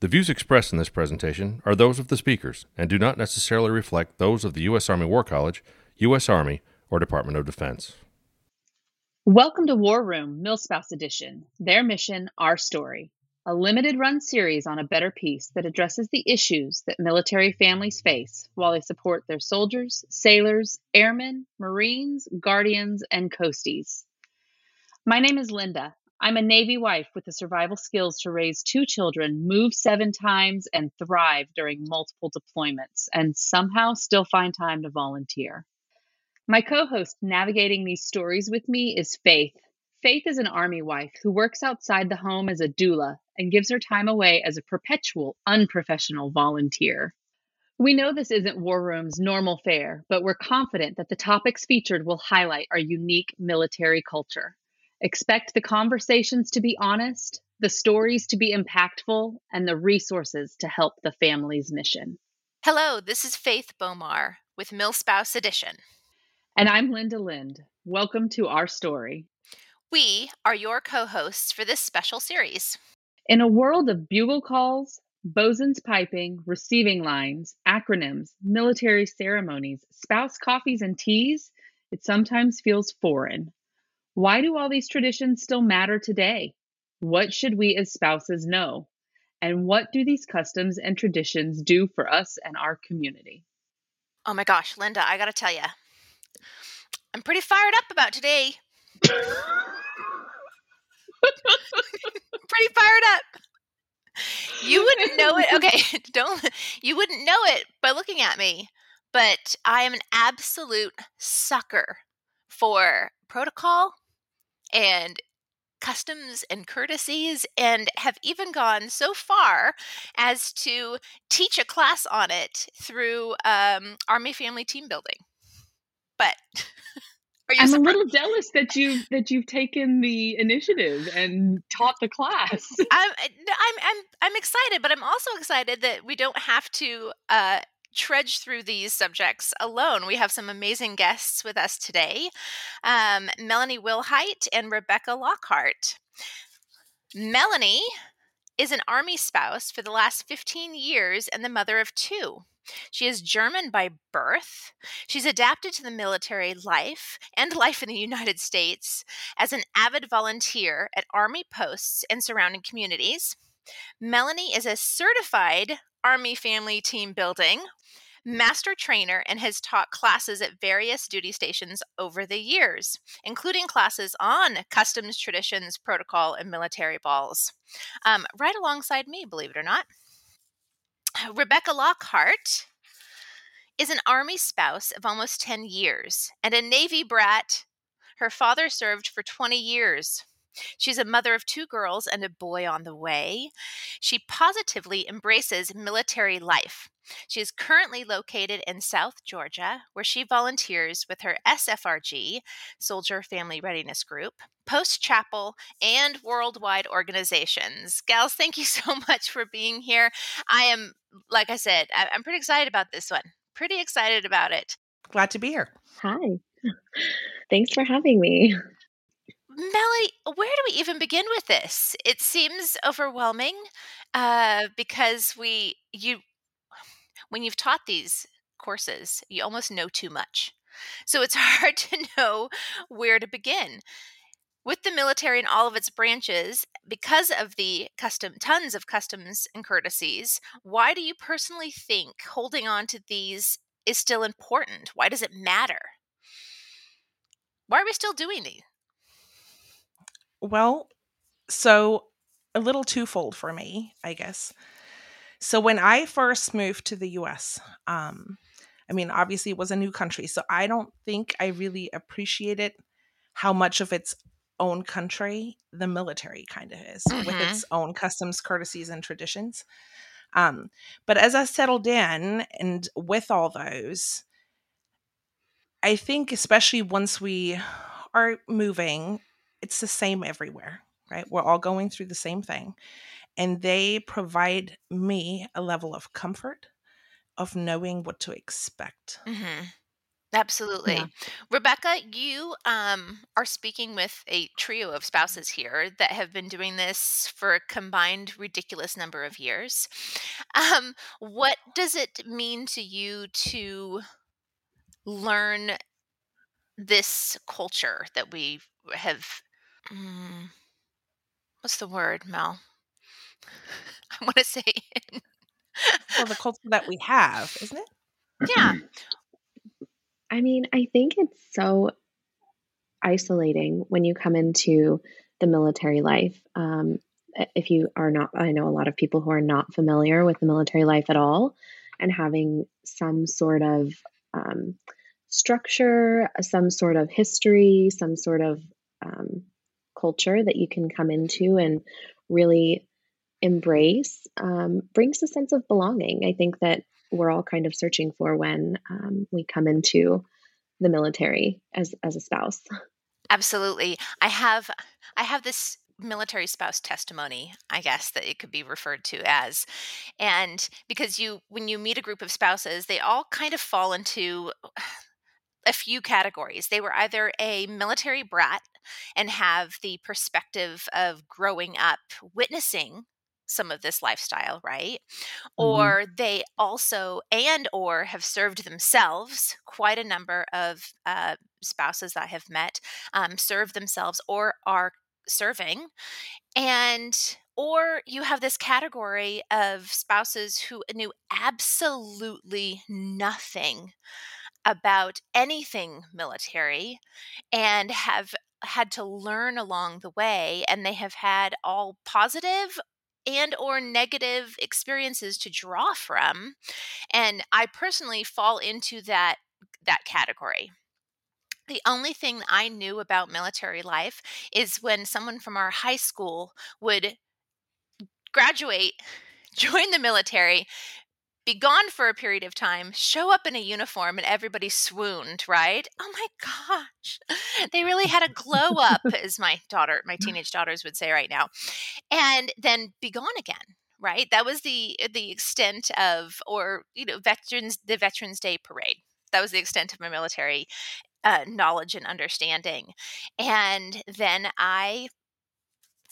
The views expressed in this presentation are those of the speakers and do not necessarily reflect those of the U.S. Army War College, U.S. Army, or Department of Defense. Welcome to War Room, Milspouse Edition. Their mission, our story. A limited run series on a better peace that addresses the issues that military families face while they support their soldiers, sailors, airmen, Marines, guardians, and coasties. My name is Lynda, I'm a Navy wife with the survival skills to raise two children, move seven times, and thrive during multiple deployments, and somehow still find time to volunteer. My co host navigating these stories with me is Faith. Faith is an Army wife who works outside the home as a doula and gives her time away as a perpetual unprofessional volunteer. We know this isn't War Room's normal fare, but we're confident that the topics featured will highlight our unique military culture. Expect the conversations to be honest, the stories to be impactful, and the resources to help the family's mission. Hello, this is Faith Bomar with Milspouse Edition. And I'm Lynda Lind. Welcome to our story. We are your co hosts for this special series. In a world of bugle calls, bosun's piping, receiving lines, acronyms, military ceremonies, spouse coffees, and teas, it sometimes feels foreign. Why do all these traditions still matter today? What should we as spouses know? And what do these customs and traditions do for us and our community? Oh my gosh, Lynda, I got to tell you, I'm pretty fired up about today. pretty fired up. You wouldn't know it. Okay, don't you wouldn't know it by looking at me, but I am an absolute sucker for protocol and customs and courtesies and have even gone so far as to teach a class on it through um, army family team building but i'm surprised? a little jealous that you've that you've taken the initiative and taught the class I'm, I'm i'm i'm excited but i'm also excited that we don't have to uh, trudge through these subjects alone. We have some amazing guests with us today um, Melanie Wilhite and Rebecca Lockhart. Melanie is an Army spouse for the last 15 years and the mother of two. She is German by birth. She's adapted to the military life and life in the United States as an avid volunteer at Army posts and surrounding communities. Melanie is a certified Army family team building master trainer and has taught classes at various duty stations over the years, including classes on customs, traditions, protocol, and military balls. Um, right alongside me, believe it or not. Rebecca Lockhart is an Army spouse of almost 10 years and a Navy brat. Her father served for 20 years. She's a mother of two girls and a boy on the way. She positively embraces military life. She is currently located in South Georgia, where she volunteers with her SFRG, Soldier Family Readiness Group, Post Chapel, and worldwide organizations. Gals, thank you so much for being here. I am, like I said, I'm pretty excited about this one. Pretty excited about it. Glad to be here. Hi. Thanks for having me. Melly, where do we even begin with this? It seems overwhelming uh, because we you when you've taught these courses, you almost know too much. So it's hard to know where to begin. With the military and all of its branches, because of the custom tons of customs and courtesies, why do you personally think holding on to these is still important? Why does it matter? Why are we still doing these? Well, so a little twofold for me, I guess. So when I first moved to the US, um, I mean, obviously it was a new country, so I don't think I really appreciated how much of its own country the military kind of is, mm-hmm. with its own customs, courtesies, and traditions. Um, but as I settled in and with all those, I think, especially once we are moving, it's the same everywhere, right? We're all going through the same thing. And they provide me a level of comfort of knowing what to expect. Mm-hmm. Absolutely. Yeah. Rebecca, you um, are speaking with a trio of spouses here that have been doing this for a combined ridiculous number of years. Um, what does it mean to you to learn this culture that we have? Mm, what's the word, Mel? I want to say, Well, the culture that we have, isn't it? yeah. I mean, I think it's so isolating when you come into the military life. Um, if you are not, I know a lot of people who are not familiar with the military life at all, and having some sort of um, structure, some sort of history, some sort of um, culture that you can come into and really embrace um, brings a sense of belonging. I think that we're all kind of searching for when um, we come into the military as as a spouse. Absolutely. I have I have this military spouse testimony, I guess that it could be referred to as. And because you when you meet a group of spouses, they all kind of fall into a few categories. They were either a military brat and have the perspective of growing up witnessing some of this lifestyle right? Hmm or they also and or have served themselves quite a number of uh, spouses that i have met um, served themselves or are serving. And or you have this category of spouses who knew absolutely nothing about anything military and have had to learn along the way and they have had all positive and or negative experiences to draw from and i personally fall into that that category. The only thing I knew about military life is when someone from our high school would graduate, join the military, be gone for a period of time, show up in a uniform, and everybody swooned, right? Oh my gosh. They really had a glow up, as my daughter, my teenage daughters would say right now, and then be gone again. Right, that was the the extent of, or you know, veterans the Veterans Day parade. That was the extent of my military uh, knowledge and understanding. And then I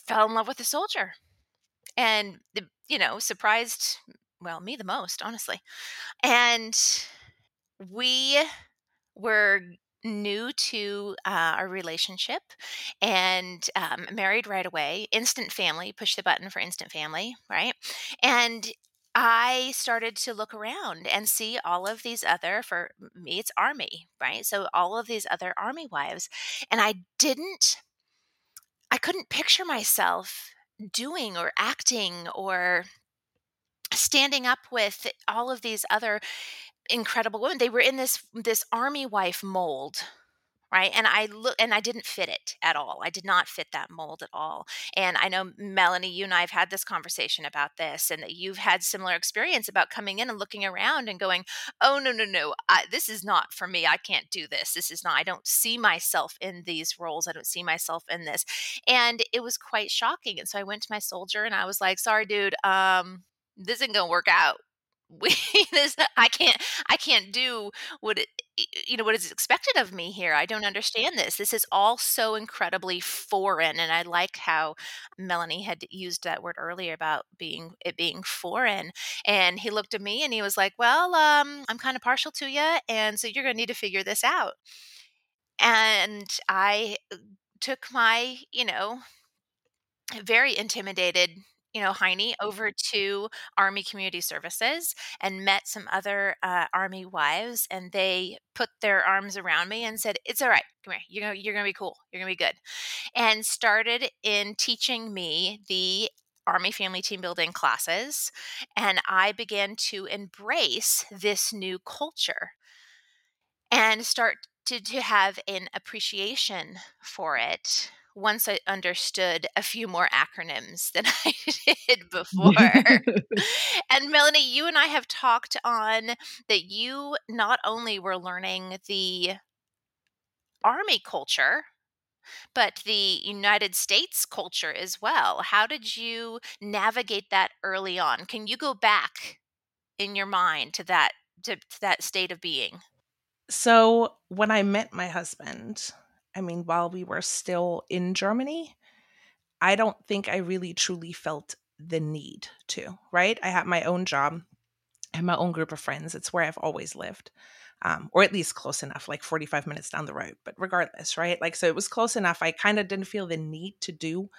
fell in love with a soldier, and the, you know, surprised well me the most, honestly. And we were new to uh, our relationship and um, married right away instant family push the button for instant family right and i started to look around and see all of these other for me it's army right so all of these other army wives and i didn't i couldn't picture myself doing or acting or standing up with all of these other incredible women they were in this this army wife mold right? And i look and i didn't fit it at all. I did not fit that mold at all. And i know melanie you and i have had this conversation about this and that you've had similar experience about coming in and looking around and going oh no no no I, this is not for me. I can't do this. This is not i don't see myself in these roles. I don't see myself in this. And it was quite shocking. And so i went to my soldier and i was like sorry dude um this isn't gonna work out. We this i can't i can't do what it you know what is expected of me here. I don't understand this. This is all so incredibly foreign and i like how melanie had used that word earlier about being it being foreign and he looked at me and he was like well um i'm kind of partial to you and so you're going to need to figure this out. And i uh, took my you know very intimidated you know, Heine over to Army Community Services and met some other uh, Army wives, and they put their arms around me and said, "It's all right. Come here. You're gonna, you're gonna be cool. You're gonna be good," and started in teaching me the Army Family Team Building classes, and I began to embrace this new culture and start to, to have an appreciation for it once I understood a few more acronyms than I did before. and Melanie, you and I have talked on that you not only were learning the Army culture, but the United States culture as well. How did you navigate that early on? Can you go back in your mind to that to, to that state of being? So, when I met my husband, I mean, while we were still in Germany, I don't think I really truly felt the need to, right? I had my own job, had my own group of friends. It's where I've always lived um, or at least close enough, like 45 minutes down the road. But regardless, right? Like, so it was close enough. I kind of didn't feel the need to do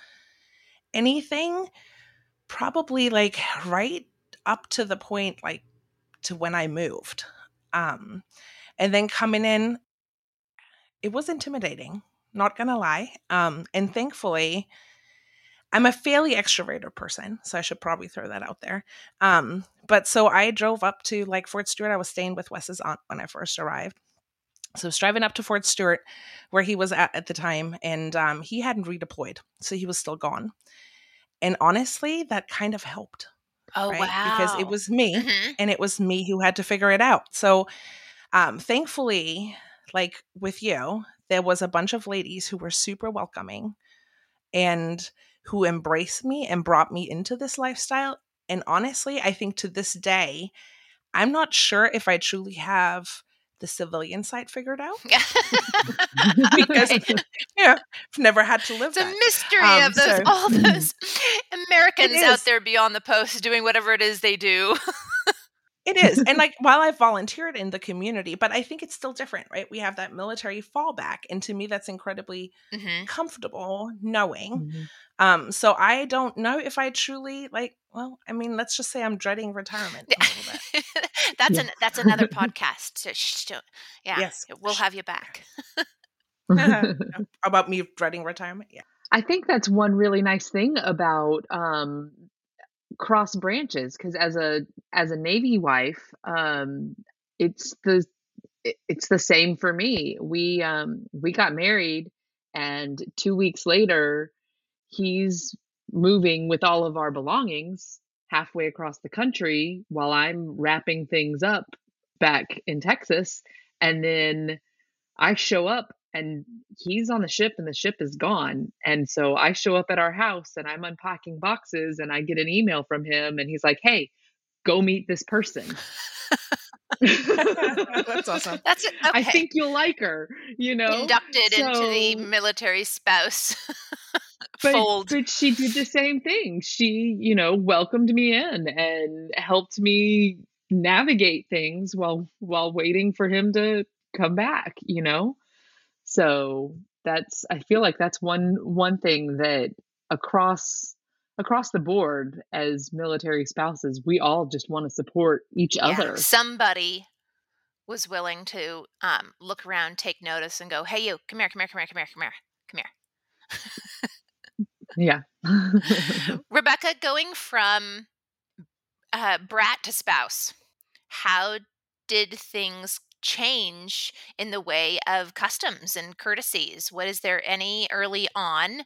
anything, probably like right up to the point, like to when I moved. Um, and then coming in, it was intimidating, not gonna lie. Um, and thankfully, I'm a fairly extroverted person, so I should probably throw that out there. Um, but so I drove up to like Fort Stewart. I was staying with Wes's aunt when I first arrived. So I was driving up to Fort Stewart, where he was at at the time, and um, he hadn't redeployed, so he was still gone. And honestly, that kind of helped. Oh right? wow! Because it was me, mm-hmm. and it was me who had to figure it out. So, um, thankfully, like with you, there was a bunch of ladies who were super welcoming, and who embraced me and brought me into this lifestyle. And honestly, I think to this day, I'm not sure if I truly have the civilian side figured out because yeah, I've never had to live. It's that. a mystery um, of those so, all those Americans out there beyond the post doing whatever it is they do. It is. And like while I've volunteered in the community, but I think it's still different, right? We have that military fallback. And to me, that's incredibly mm-hmm. comfortable knowing. Mm-hmm. Um, so I don't know if I truly like, well, I mean, let's just say I'm dreading retirement that's yeah. an that's another podcast. yeah. Yes. We'll have you back. about me dreading retirement. Yeah. I think that's one really nice thing about um, cross branches because as a as a navy wife um it's the it's the same for me. We um we got married and 2 weeks later he's moving with all of our belongings halfway across the country while I'm wrapping things up back in Texas and then I show up and he's on the ship and the ship is gone. And so i show up at our house and i'm unpacking boxes and i get an email from him and he's like hey go meet this person. That's awesome. That's okay. i think you'll like her you know? Inducted so, into the military spouse. But, fold. but she did the same thing. She you know welcomed me in and helped me navigate things while while waiting for him to come back you know so that's I feel like that's one one thing that across across the board as military spouses, we all just want to support each yeah, other. Somebody was willing to um, look around, take notice, and go, "Hey, you, come here, come here, come here, come here, come here, come here." yeah. Rebecca, going from uh, brat to spouse, how did things change in the way of customs and courtesies? What is there any early on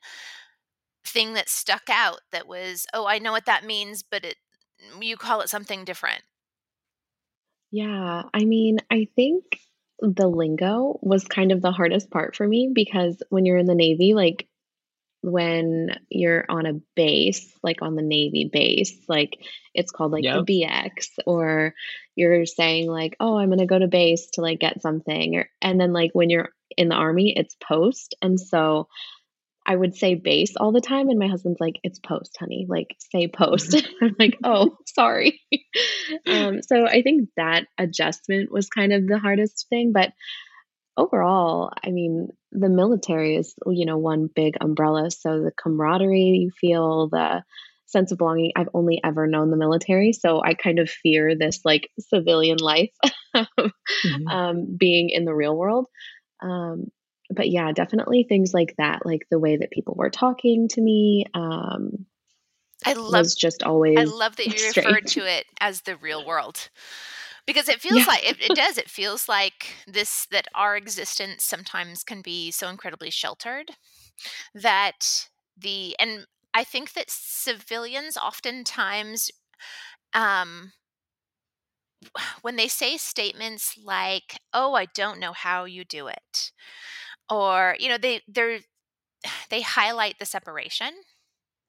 thing that stuck out that was, oh, I know what that means, but it mm, you call it something different? Yeah, I mean, I think the lingo was kind of the hardest part for me because when you're in the Navy, like when you're on a base, like on the Navy base, like it's called like yep. the BX, or you're saying like, oh, I'm gonna go to base to like get something, or and then like when you're in the army, it's post, and so I would say base all the time, and my husband's like, it's post, honey, like say post. I'm like, oh, sorry. um, so I think that adjustment was kind of the hardest thing, but overall, I mean, the military is, you know, one big umbrella. So the camaraderie you feel, the sense of belonging, I've only ever known the military. So I kind of fear this like civilian life mm-hmm. um, being in the real world. Um, but yeah, definitely things like that, like the way that people were talking to me. Um, I love just always. I love that you referred to it as the real world because it feels yeah. like it, it does it feels like this that our existence sometimes can be so incredibly sheltered that the and I think that civilians oftentimes um when they say statements like oh i don't know how you do it or you know they they're they highlight the separation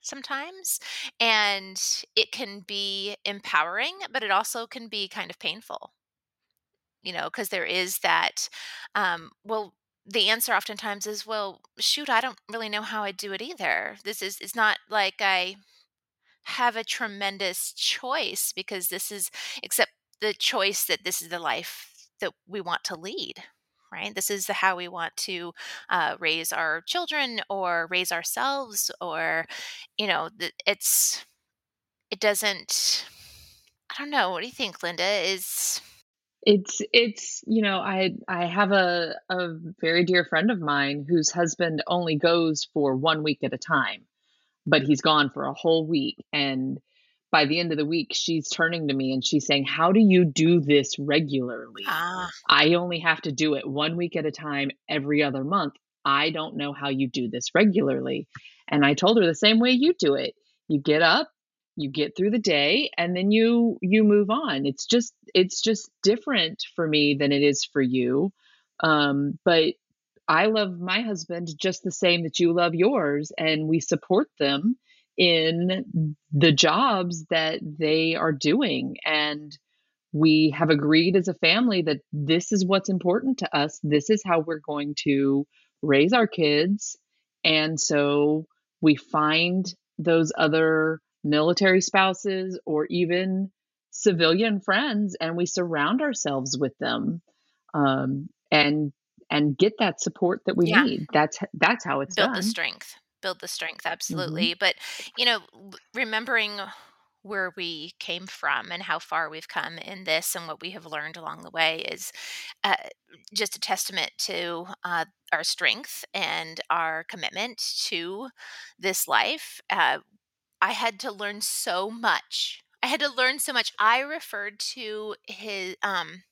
sometimes and it can be empowering but it also can be kind of painful. You know because there is that um well the answer oftentimes is well shoot i don't really know how i do it either. This is it's not like i have a tremendous choice because this is except the choice that this is the life that we want to lead right? This is how we want to uh, raise our children or raise ourselves or you know it's it doesn't i don't know what do you think Lynda? Is it's it's you know i i have a a very dear friend of mine whose husband only goes for one week at a time but he's gone for a whole week and by the end of the week she's turning to me and she's saying how do you do this regularly? Ah. i only have to do it one week at a time every other month. I don't know how you do this regularly. And i told her the same way you do it. You get up you get through the day and then you you move on. It's just it's just different for me than it is for you. Um but i love my husband just the same that you love yours and we support them in the jobs that they are doing. And we have agreed as a family that this is what's important to us. This is how we're going to raise our kids. And so we find those other military spouses or even civilian friends and we surround ourselves with them um, and and get that support that we yeah. need. That's that's how it's build done. the strength build the strength mm-hmm. absolutely mm-hmm. but you know remembering where we came from and how far we've come in this and what we have learned along the way is uh, just a testament to uh, our strength and our commitment to this life. Uh, I had to learn so much. I had to learn so much. I referred to his um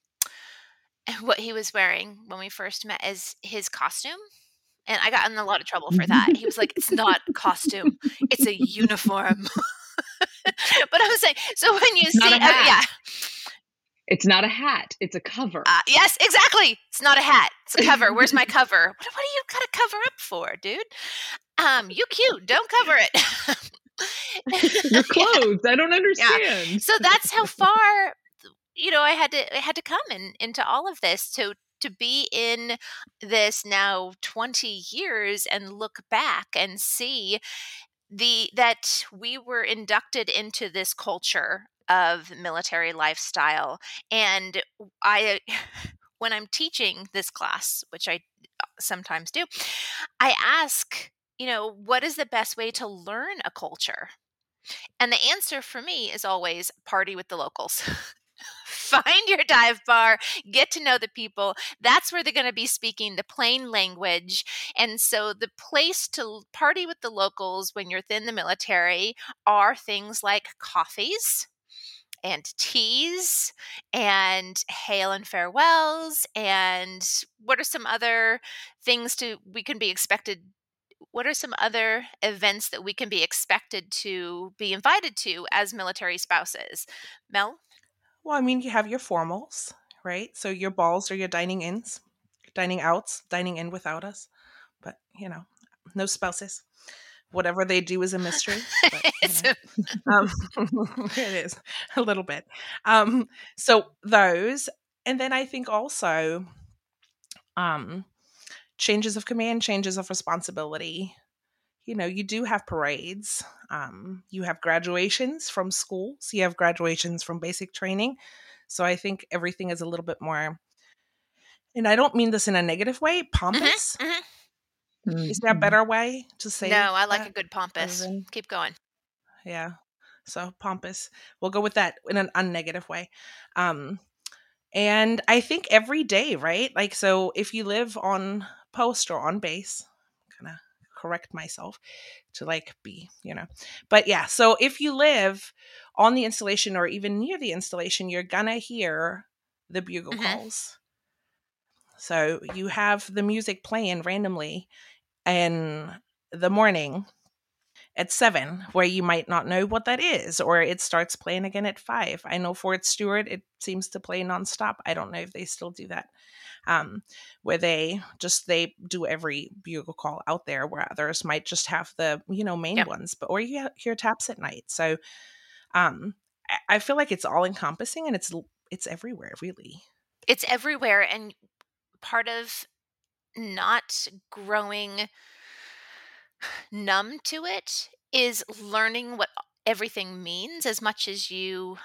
what he was wearing when we first met as his costume. And I got in a lot of trouble for that. He was like, "It's not a costume; it's a uniform." but I'm saying, so when you it's see, uh, yeah, it's not a hat; it's a cover. Uh, yes, exactly. It's not a hat; it's a cover. Where's my cover? What, what do you got to cover up for, dude? Um, you cute. Don't cover it. Your clothes. Yeah. I don't understand. Yeah. So that's how far you know I had to I had to come in, into all of this to to be in this now 20 years and look back and see the that we were inducted into this culture of military lifestyle and I when I'm teaching this class which I sometimes do I ask you know, what is the best way to learn a culture? And the answer for me is always party with the locals. Find your dive bar, get to know the people. That's where they're going to be speaking the plain language. And so, the place to party with the locals when you're within the military are things like coffees and teas and hail and farewells and what are some other things to we can be expected what are some other events that we can be expected to be invited to as military spouses? Mel? Well, I mean, you have your formals, right? So your balls are your dining ins, dining outs, dining in without us. But, you know, no spouses. Whatever they do is a mystery. But, um, it is a little bit. Um, so those, and then I think also, um, changes of command, changes of responsibility. You know, you do have parades. Um, you have graduations from schools. You have graduations from basic training. So I think everything is a little bit more, and I don't mean this in a negative way, mm-hmm, pompous. Mm-hmm, mm-hmm. Is there a better way to say? No, I like a good pompous. Than, Keep going. Yeah. So pompous. We'll go with that in an unnegative way. Um, and I think every day, right? Like, so if you live on post or on base kind of correct myself to like be you know but yeah so if you live on the installation or even near the installation you're gonna hear the bugle mm-hmm. calls so you have the music playing randomly in the morning at seven, where you might not know what that is, or it starts playing again at five. I know Fort Stewart, it seems to play nonstop. I don't know if they still do that. Um, where they just they do every bugle call out there, where others might just have the you know main ones, but or you hear taps at night. So, um, I feel like it's all encompassing and it's it's everywhere, really. It's everywhere, and part of not growing numb to it is learning what everything means as much as you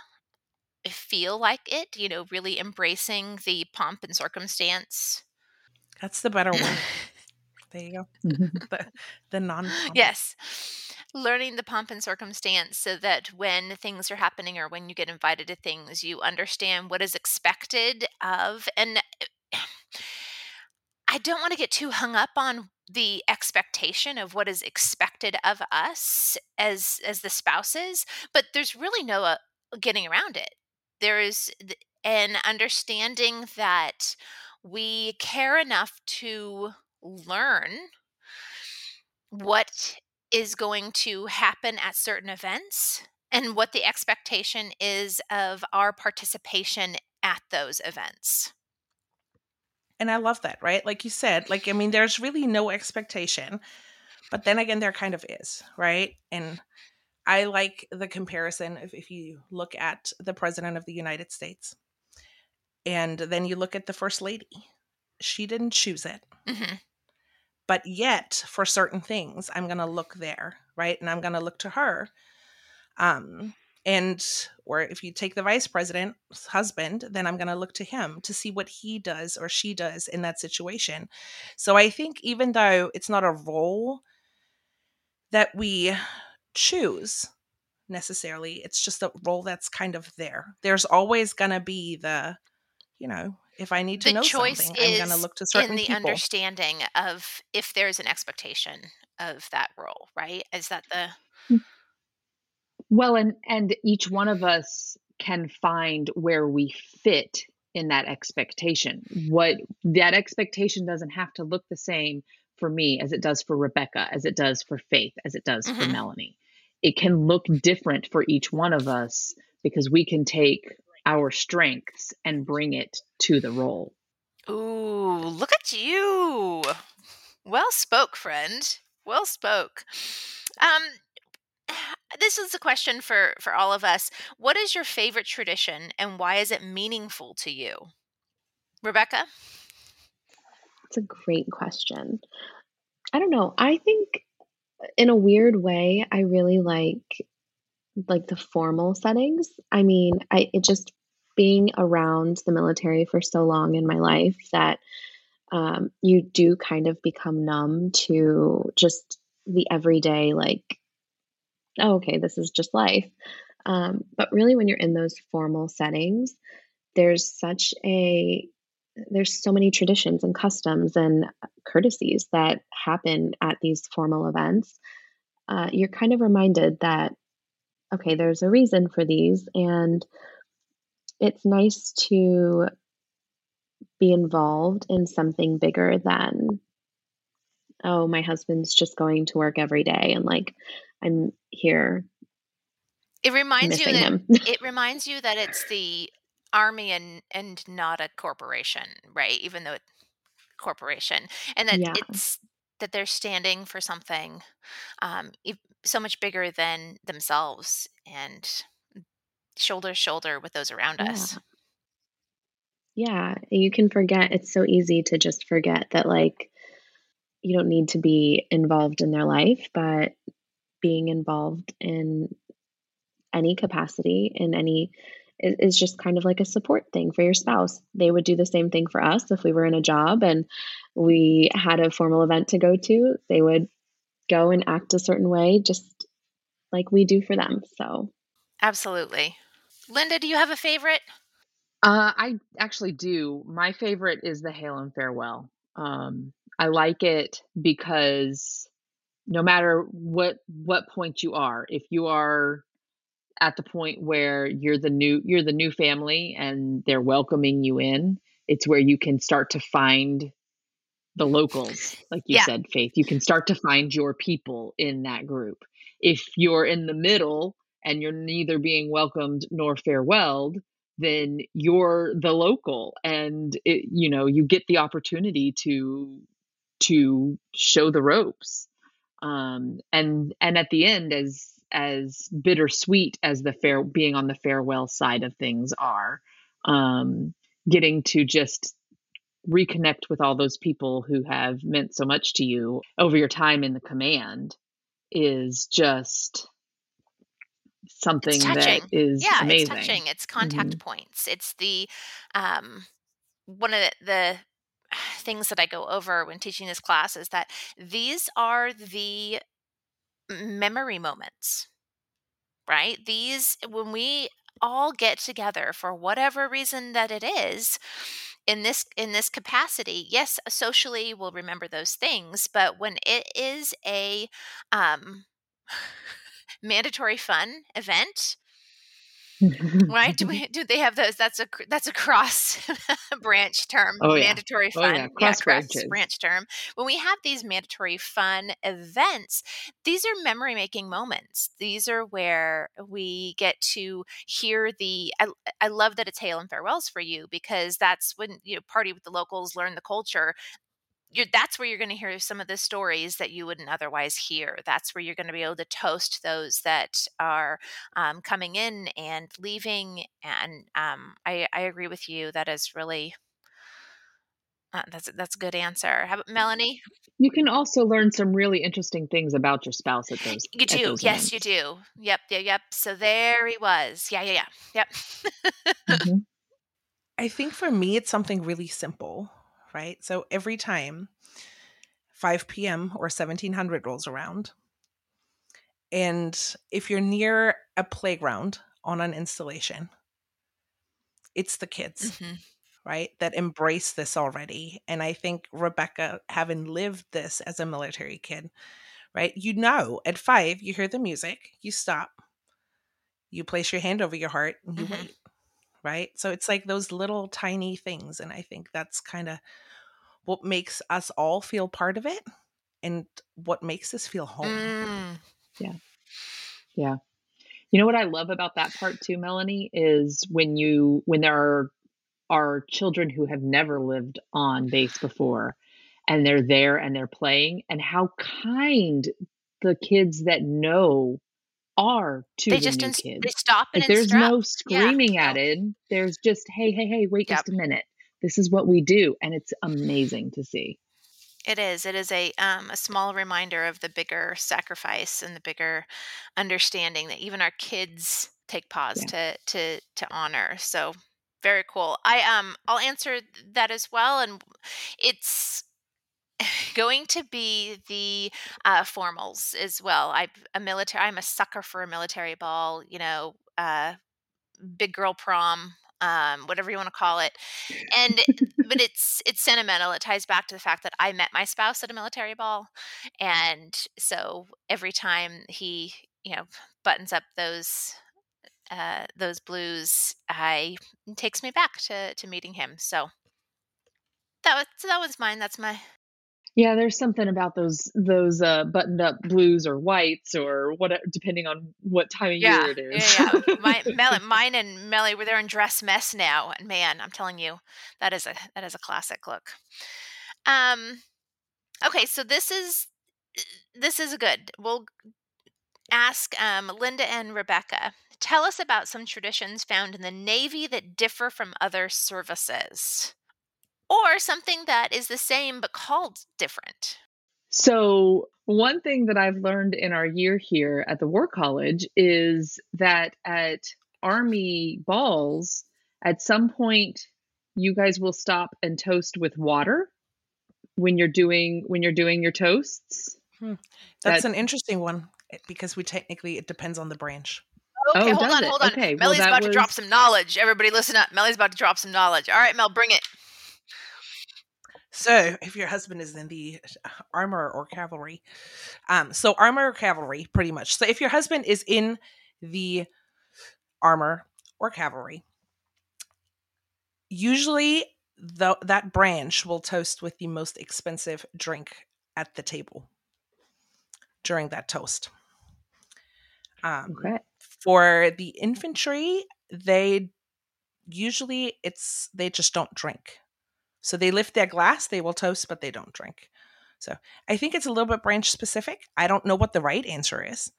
feel like it, you know, really embracing the pomp and circumstance. That's the better one. there you go. the, the non Yes. Learning the pomp and circumstance so that when things are happening or when you get invited to things, you understand what is expected of. And I don't want to get too hung up on the expectation of what is expected of us as as the spouses but there's really no uh, getting around it. There is an understanding that we care enough to learn what is going to happen at certain events and what the expectation is of our participation at those events and I love that, right? Like you said, like I mean, there's really no expectation, but then again, there kind of is, right? And I like the comparison if, if you look at the president of the United States, and then you look at the first lady. She didn't choose it. Mm-hmm. But yet, for certain things, I'm going to look there, right? And I'm going to look to her. Um, and or if you take the vice president's husband then i'm going to look to him to see what he does or she does in that situation so i think even though it's not a role that we choose necessarily it's just a role that's kind of there there's always going to be the you know if i need to the know choice something i'm going to look to certain in the people. understanding of if there's an expectation of that role right is that the hmm. Well, and and each one of us can find where we fit in that expectation. What that expectation doesn't have to look the same for me as it does for Rebecca, as it does for Faith, as it does mm-hmm. for Melanie. It can look different for each one of us because we can take our strengths and bring it to the role. Ooh, look at you. Well spoke, friend. Well spoke. Um, this is a question for for all of us. What is your favorite tradition and why is it meaningful to you? Rebecca? It's a great question. I don't know. I think in a weird way, I really like like the formal settings. I mean, I it just being around the military for so long in my life that um, you do kind of become numb to just the everyday like oh, okay, this is just life. Um, but really, when you're in those formal settings, there's such a there's so many traditions and customs and courtesies that happen at these formal events. Uh, you're kind of reminded that okay, there's a reason for these, and it's nice to be involved in something bigger than oh, my husband's just going to work every day and like I'm here. It reminds you that it reminds you that it's the army and and not a corporation, right? Even though it's corporation, and that yeah. it's that they're standing for something um, so much bigger than themselves and shoulder to shoulder with those around yeah. us. Yeah, you can forget. It's so easy to just forget that, like, you don't need to be involved in their life, but being involved in any capacity in any is, just kind of like a support thing for your spouse. They would do the same thing for us if we were in a job and we had a formal event to go to. They would go and act a certain way, just like we do for them. So, absolutely. Lynda, do you have a favorite? Uh, I actually do. My favorite is the Hail and Farewell. Um, I like it because no matter what what point you are if you are at the point where you're the new you're the new family and they're welcoming you in it's where you can start to find the locals, like you Yeah. said, Faith. You can start to find your people in that group. If you're in the middle and you're neither being welcomed nor farewelled, then you're the local, and it, you know you get the opportunity to to show the ropes. Um, and and at the end, as as bittersweet as the fair being on the farewell side of things are, um, getting to just reconnect with all those people who have meant so much to you over your time in the command is just something that is yeah amazing. it's touching. It's contact points. It's the um one of the, the things that i go over when teaching this class is that these are the memory moments right? These when we all get together for whatever reason that it is in this in this capacity yes socially we'll remember those things but when it is a um mandatory fun event right do we do they have those that's a that's a cross branch term Oh, yeah. mandatory Oh, fun yeah, cross branch term. When we have these mandatory fun events these are memory making moments. These are where we get to hear the I, I love that it's hail and farewells for you because that's when you know, party with the locals learn the culture you're, that's where you're going to hear some of the stories that you wouldn't otherwise hear. That's where you're going to be able to toast those that are um, coming in and leaving. And um, I, I agree with you. That is really uh, that's that's a good answer. How about Melanie? You can also learn some really interesting things about your spouse at those. You do, those yes, you do. Yep, yeah, yep. So there he was. Yeah, yeah, yeah. Yep. Mhm. I think for me, it's something really simple, right? So every time 5 p.m. or 1700 rolls around, and if you're near a playground on an installation, it's the kids, Mhm. right, that embrace this already. And I think Rebecca, having lived this as a military kid, right, you know, at five, you hear the music, you stop, you place your hand over your heart, and you Mhm. wait right? So it's like those little tiny things. And I think that's kind of what makes us all feel part of it and what makes us feel home. Mm. Yeah. You know what I love about that part too, Melanie, is when you when there are are children who have never lived on base before and they're there and they're playing and how kind the kids that know are to They the just new ins- kids. they stop and Like there's instruct. no Yeah, screaming no. added. There's just hey, hey, hey, wait Yep. just a minute. This is what we do, and it's amazing to see. It is. It is a um, a small reminder of the bigger sacrifice and the bigger understanding that even our kids take pause to to to honor. So very cool. I um I'll answer that as well, and it's going to be the uh, formals as well. I a military. I'm a sucker for a military ball. You know, uh, big girl prom. Um, whatever you want to call it, and but it's it's sentimental. It ties back to the fact that I met my spouse at a military ball, and so every time he you know buttons up those uh, those blues, I takes me back to to meeting him. So that was so that was mine. That's my Yeah, there's something about those those uh, buttoned up blues or whites or what, depending on what time of yeah year it is. yeah yeah. My, Mel, mine and Melly were there in dress mess now, and man, I'm telling you, that is a that is a classic look. Um, okay, so this is this is good. We'll ask um, Lynda and Rebecca. Tell us about some traditions found in the Navy that differ from other services, or something that is the same but called different. So, one thing that I've learned in our year here at the War College is that at Army balls, at some point, you guys will stop and toast with water when you're doing when you're doing your toasts. That's That- an interesting one eh, because we technically, it depends on the branch. Oh, Okay, hold on, it? hold on. Okay, Melly's that about to drop some knowledge. Everybody listen up. Melly's about to drop some knowledge. All right, Mel, bring it. So, if your husband is in the uh, armor or cavalry, um, so armor or cavalry, pretty much. So, if your husband is in the armor or cavalry, usually the, that branch will toast with the most expensive drink at the table during that toast. Um, Okay. For the infantry, they usually it's they just don't drink. So they lift their glass, they will toast, but they don't drink. So I think it's a little bit branch specific. I don't know what the right answer is.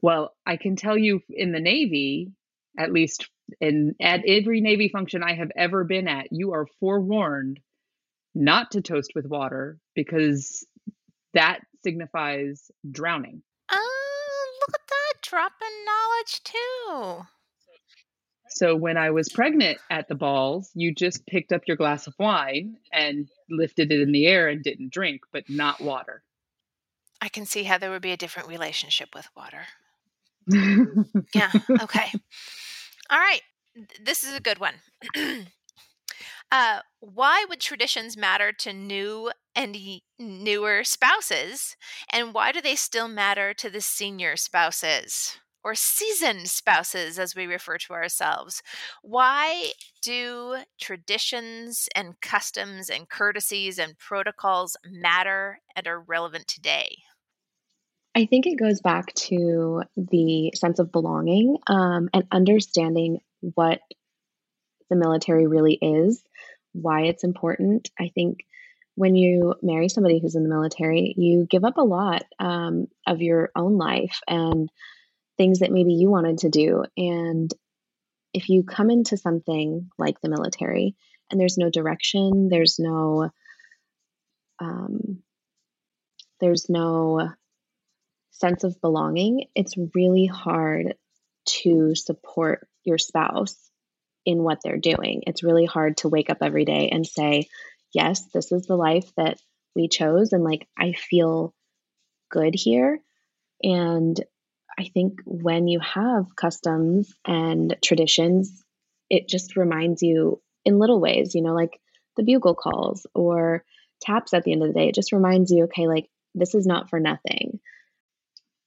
Well, I can tell you in the Navy, at least in at every Navy function I have ever been at, you are forewarned not to toast with water because that signifies drowning. Oh, look at that. Dropping knowledge too. So when I was pregnant at the balls, you just picked up your glass of wine and lifted it in the air and didn't drink, but not water. I can see how there would be a different relationship with water. Yeah. Okay. All right. This is a good one. uh, why would traditions matter to new and newer spouses? And why do they still matter to the senior spouses or seasoned spouses, as we refer to ourselves? Why do traditions and customs and courtesies and protocols matter and are relevant today? I think it goes back to the sense of belonging um, and understanding what the military really is, why it's important. I think when you marry somebody who's in the military, you give up a lot um, of your own life and things that maybe you wanted to do. And if you come into something like the military and there's no direction, there's no, um, there's no sense of belonging, it's really hard to support your spouse in what they're doing. It's really hard to wake up every day and say, yes, this is the life that we chose. And like, I feel good here. And I think when you have customs and traditions, it just reminds you in little ways, you know, like the bugle calls or taps at the end of the day. It just reminds you, okay, like this is not for nothing.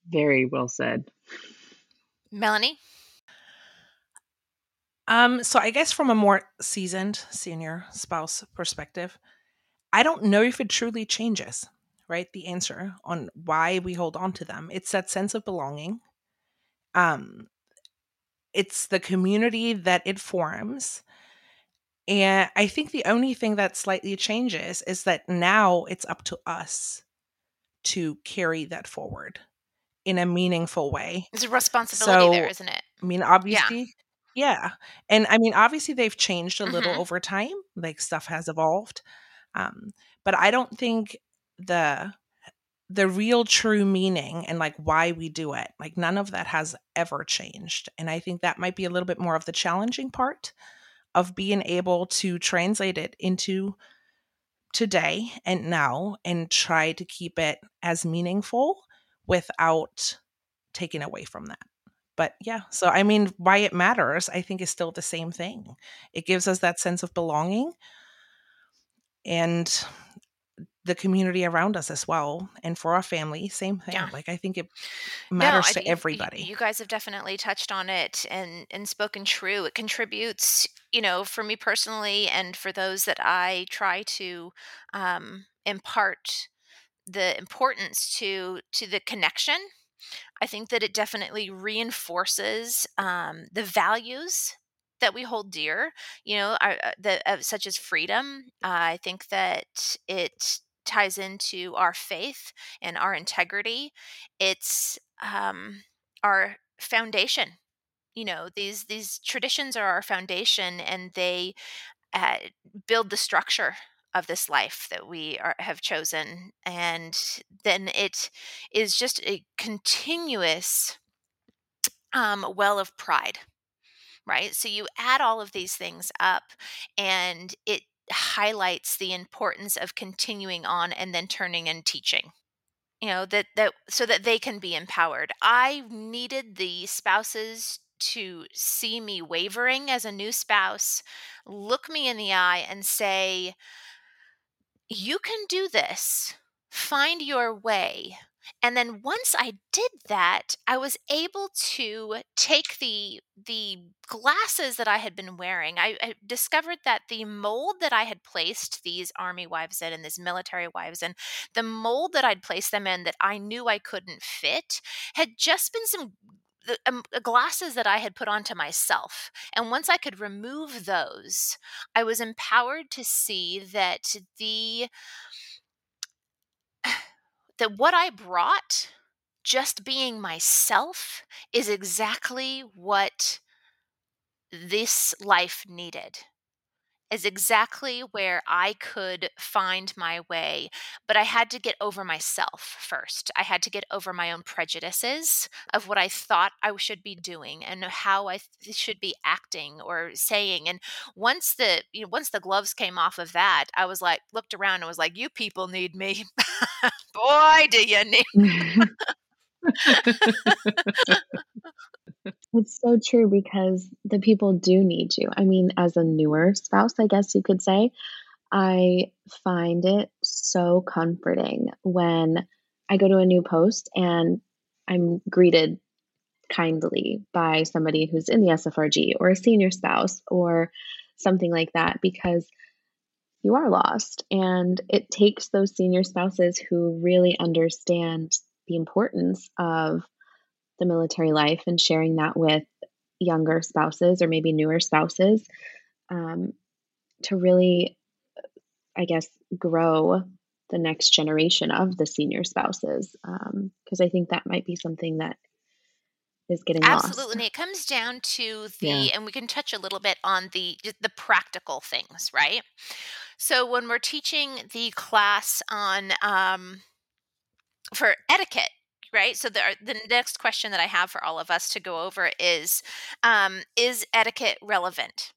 Very well said. Melanie? Um, so I guess from a more seasoned senior spouse perspective, I don't know if it truly changes, right? The answer on why we hold on to them. It's that sense of belonging. Um, it's the community that it forms. And I think the only thing that slightly changes is that now it's up to us to carry that forward in a meaningful way. There's a responsibility there, So, isn't it? I mean, obviously, yeah. And I mean, obviously, they've changed a little Mhm. over time. Like stuff has evolved. Um, but I don't think the the real true meaning and like why we do it like none of that has ever changed and i think that might be a little bit more of the challenging part of being able to translate it into today and now and try to keep it as meaningful without taking away from that. But yeah so i mean why it matters i think is still the same thing. It gives us that sense of belonging and the community around us as well and for our family same thing Yeah. like i think it matters I to think you- everybody You guys have definitely touched on it and and spoken true. It contributes, you know, for me personally, and for those that I try to um, impart the importance to to the connection. I think that it definitely reinforces um, the values that we hold dear. You know, our, uh, the, uh, such as freedom. I think that it ties into our faith and our integrity it's um, our foundation. You know these these traditions are our foundation and they uh, build the structure of this life that we are, have chosen and then it is just a continuous um, well of pride right? So you add all of these things up and it highlights the importance of continuing on and then turning and teaching you know that that so that they can be empowered. I needed the spouses to see me wavering as a new spouse look me in the eye and say you can do this. Find your way and then once i did that i was able to take the the glasses that i had been wearing I, I, discovered that the mold that i had placed these army wives in and these military wives in the mold that i'd placed them in that i knew i couldn't fit had just been some the um, glasses that I had put onto myself. And once I could remove those, I was empowered to see that the that what I brought, just being myself, is exactly what this life needed is exactly where I could find my way. But I had to get over myself first. I had to get over my own prejudices of what I thought I should be doing and how I th- should be acting or saying. And once the you know once the gloves came off of that, I was like looked around and was like, "You people need me, boy, do you need." It's so true because the people do need you. I mean, as a newer spouse, I guess you could say, I find it so comforting when I go to a new post and I'm greeted kindly by somebody who's in the SFRG or a senior spouse or something like that because you are lost. And it takes those senior spouses who really understand the importance of the military life and sharing that with younger spouses or maybe newer spouses um, to really, I guess, grow the next generation of the senior spouses. Because um, I think that might be something that is getting absolutely lost. and it comes down to the yeah. and we can touch a little bit on the the practical things right so when we're teaching the class on um for etiquette right? So the the next question that I have for all of us to go over is um, is etiquette relevant?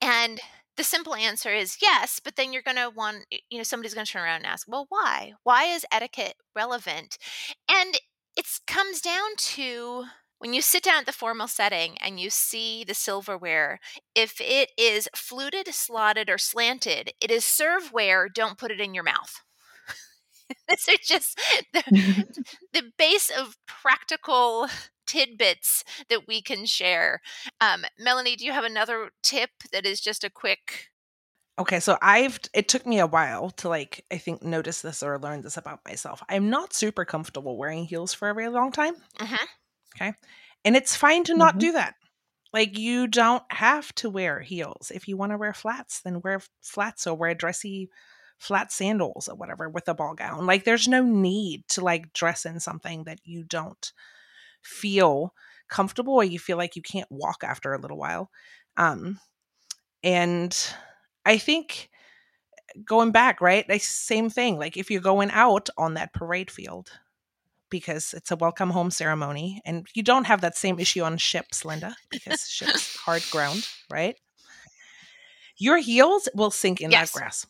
And the simple answer is yes, but then you're going to want you know somebody's going to turn around and ask, "Well, why? Why is etiquette relevant?" And it comes down to when you sit down at the formal setting and you see the silverware, if it is fluted, slotted, or slanted, it is serveware. Don't put it in your mouth. These are just the, the base of practical tidbits that we can share. Um, Melanie, do you have another tip that is just a quick? Okay, so I've it took me a while to like I think notice this or learn this about myself. I'm not super comfortable wearing heels for a very long time. Mm-hmm. Okay, and it's fine to not mm-hmm. do that. Like you don't have to wear heels. If you want to wear flats, then wear flats or wear dressy flat sandals or whatever with a ball gown. Like there's no need to like dress in something that you don't feel comfortable or you feel like you can't walk after a little while. Um and I think going back, right? Like same thing. Like if you're going out on that parade field because it's a welcome home ceremony and you don't have that same issue on ships, Lynda, because ships hard ground, right? Your heels will sink in yes. that grass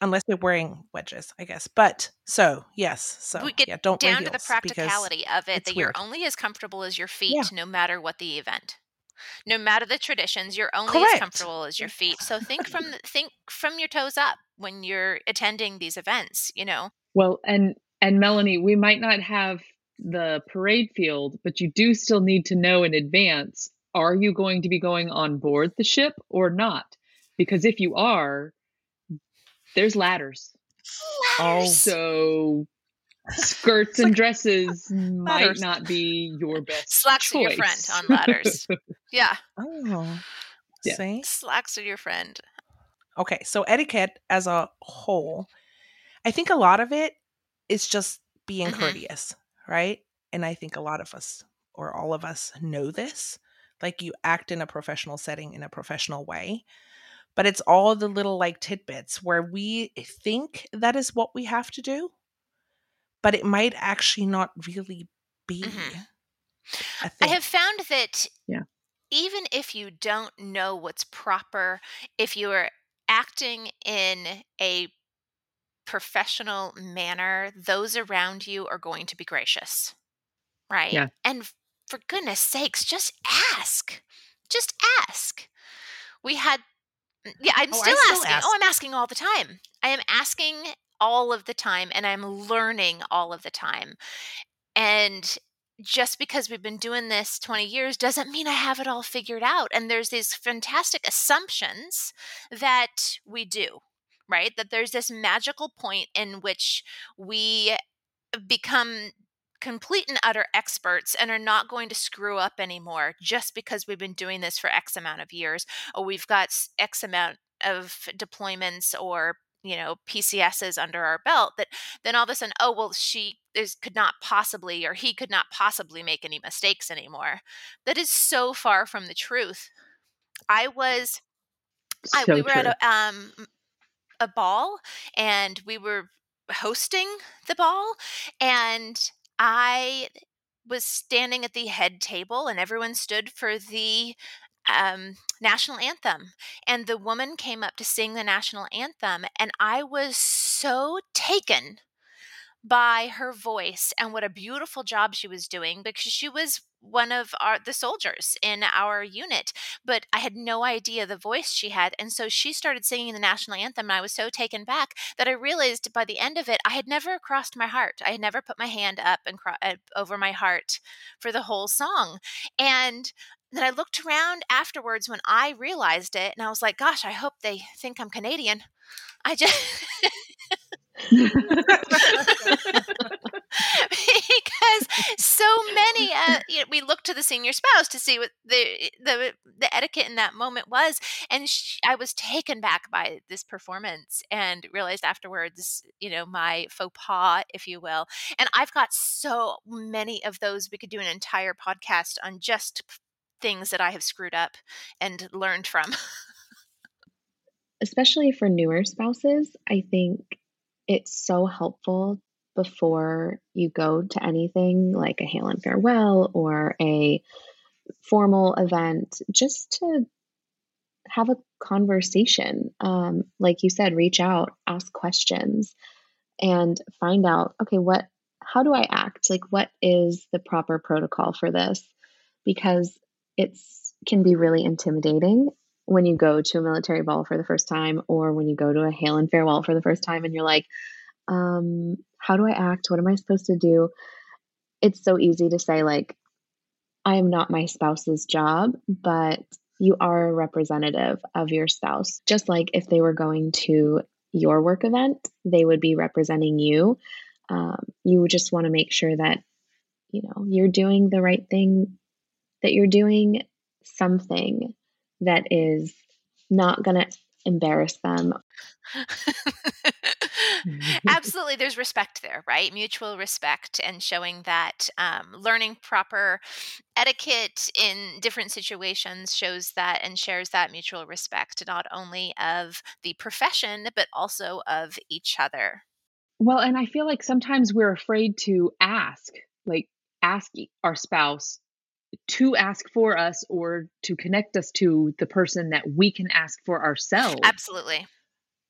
unless they're wearing wedges, I guess. But so yes, so we get yeah, don't down to the practicality of it that weird. you're only as comfortable as your feet, yeah. no matter what the event. No matter the traditions, you're only Correct. as comfortable as your feet. So think from think from your toes up when you're attending these events. You know. Well, and and Melanie, we might not have the parade field, but you do still need to know in advance: are you going to be going on board the ship or not? Because if you are, there's ladders. Ladders. Oh, so skirts and dresses might not be your best. Slacks choice. with your friend on ladders. yeah. Oh. Yeah. See? Slacks with your friend. Okay, so etiquette as a whole, I think a lot of it is just being mm-hmm. courteous, right? And I think a lot of us or all of us know this. Like you act in a professional setting in a professional way but it's all the little like tidbits where we think that is what we have to do but it might actually not really be mm-hmm. I have found that yeah. even if you don't know what's proper, if you are acting in a professional manner, those around you are going to be gracious. Right? Yeah. And for goodness sakes, just ask. Just ask. We had yeah, I'm oh, still, still asking. Ask. Oh, I'm asking all the time. I am asking all of the time and I'm learning all of the time. And just because we've been doing this 20 years doesn't mean I have it all figured out. And there's these fantastic assumptions that we do, right? That there's this magical point in which we become complete and utter experts and are not going to screw up anymore just because we've been doing this for X amount of years or we've got X amount of deployments or you know PCSs under our belt that then all of a sudden oh well she is could not possibly or he could not possibly make any mistakes anymore that is so far from the truth I was so I, we were true. at a um a ball and we were hosting the ball and I was standing at the head table and everyone stood for the um, national anthem. And the woman came up to sing the national anthem. And I was so taken by her voice and what a beautiful job she was doing because she was one of our the soldiers in our unit but i had no idea the voice she had and so she started singing the national anthem and i was so taken back that i realized by the end of it i had never crossed my heart i had never put my hand up and cro- uh, over my heart for the whole song and then I looked around afterwards when I realized it and I was like, gosh, I hope they think I'm Canadian. I just because so many uh, you know, we look to the senior spouse to see what the the the etiquette in that moment was and she, I was taken back by this performance and realized afterwards you know my faux pas if you will and I've got so many of those. We could do an entire podcast on just things that I have screwed up and learned from. Especially for newer spouses I think it's so helpful before you go to anything like a hail and farewell or a formal event just to have a conversation. Um, like you said reach out ask questions and find out okay what how do i act? Like what is the proper protocol for this? Because it's can be really intimidating when you go to a military ball for the first time or when you go to a hail and farewell for the first time and you're like, um, how do I act? What am I supposed to do? It's so easy to say, like, I am not my spouse's job, but you are a representative of your spouse. Just like if they were going to your work event, they would be representing you. Um, you just want to make sure that, you know, you're doing the right thing, that you're doing something that is not going to embarrass them. Absolutely, there's respect there, right? Mutual respect and showing that um, learning proper etiquette in different situations shows that and shares that mutual respect, not only of the profession, but also of each other. Well, and I feel like sometimes we're afraid to ask, like, ask our spouse to ask for us or to connect us to the person that we can ask for ourselves. Absolutely.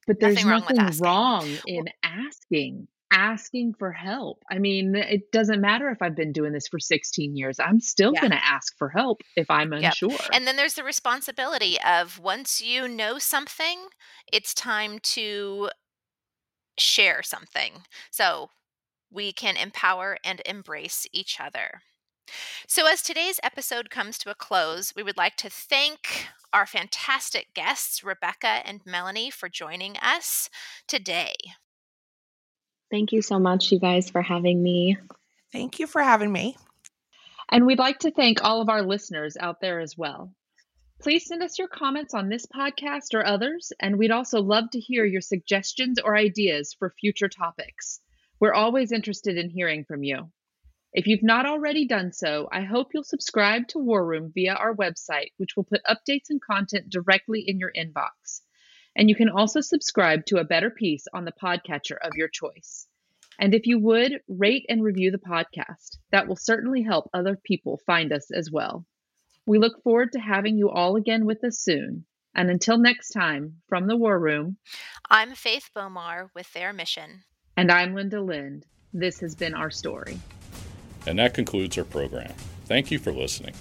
But there's nothing, nothing wrong, in asking, asking for help. I mean, it doesn't matter if I've been doing this for 16 years. I'm still yeah. going to ask for help if I'm unsure. Yep. And then there's the responsibility of once you know something, it's time to share something. So we can empower and embrace each other. So, as today's episode comes to a close, we would like to thank our fantastic guests, Rebecca and Melanie, for joining us today. Thank you so much, you guys, for having me. Thank you for having me. And we'd like to thank all of our listeners out there as well. Please send us your comments on this podcast or others, and we'd also love to hear your suggestions or ideas for future topics. We're always interested in hearing from you. If you've not already done so, I hope you'll subscribe to War Room via our website, which will put updates and content directly in your inbox. And you can also subscribe to A Better Peace on the podcatcher of your choice. And if you would, rate and review the podcast. That will certainly help other people find us as well. We look forward to having you all again with us soon. And until next time, from the War Room, I'm Faith Bomar with their mission. And I'm Lynda Lind. This has been our story. And that concludes our program. Thank you for listening.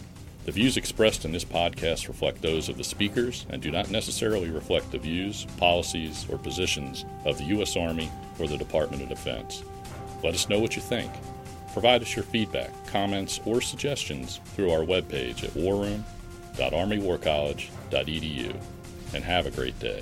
The views expressed in this podcast reflect those of the speakers and do not necessarily reflect the views, policies, or positions of the U.S. Army or the Department of Defense. Let us know what you think. Provide us your feedback, comments, or suggestions through our webpage at warroom.armywarcollege.edu and have a great day.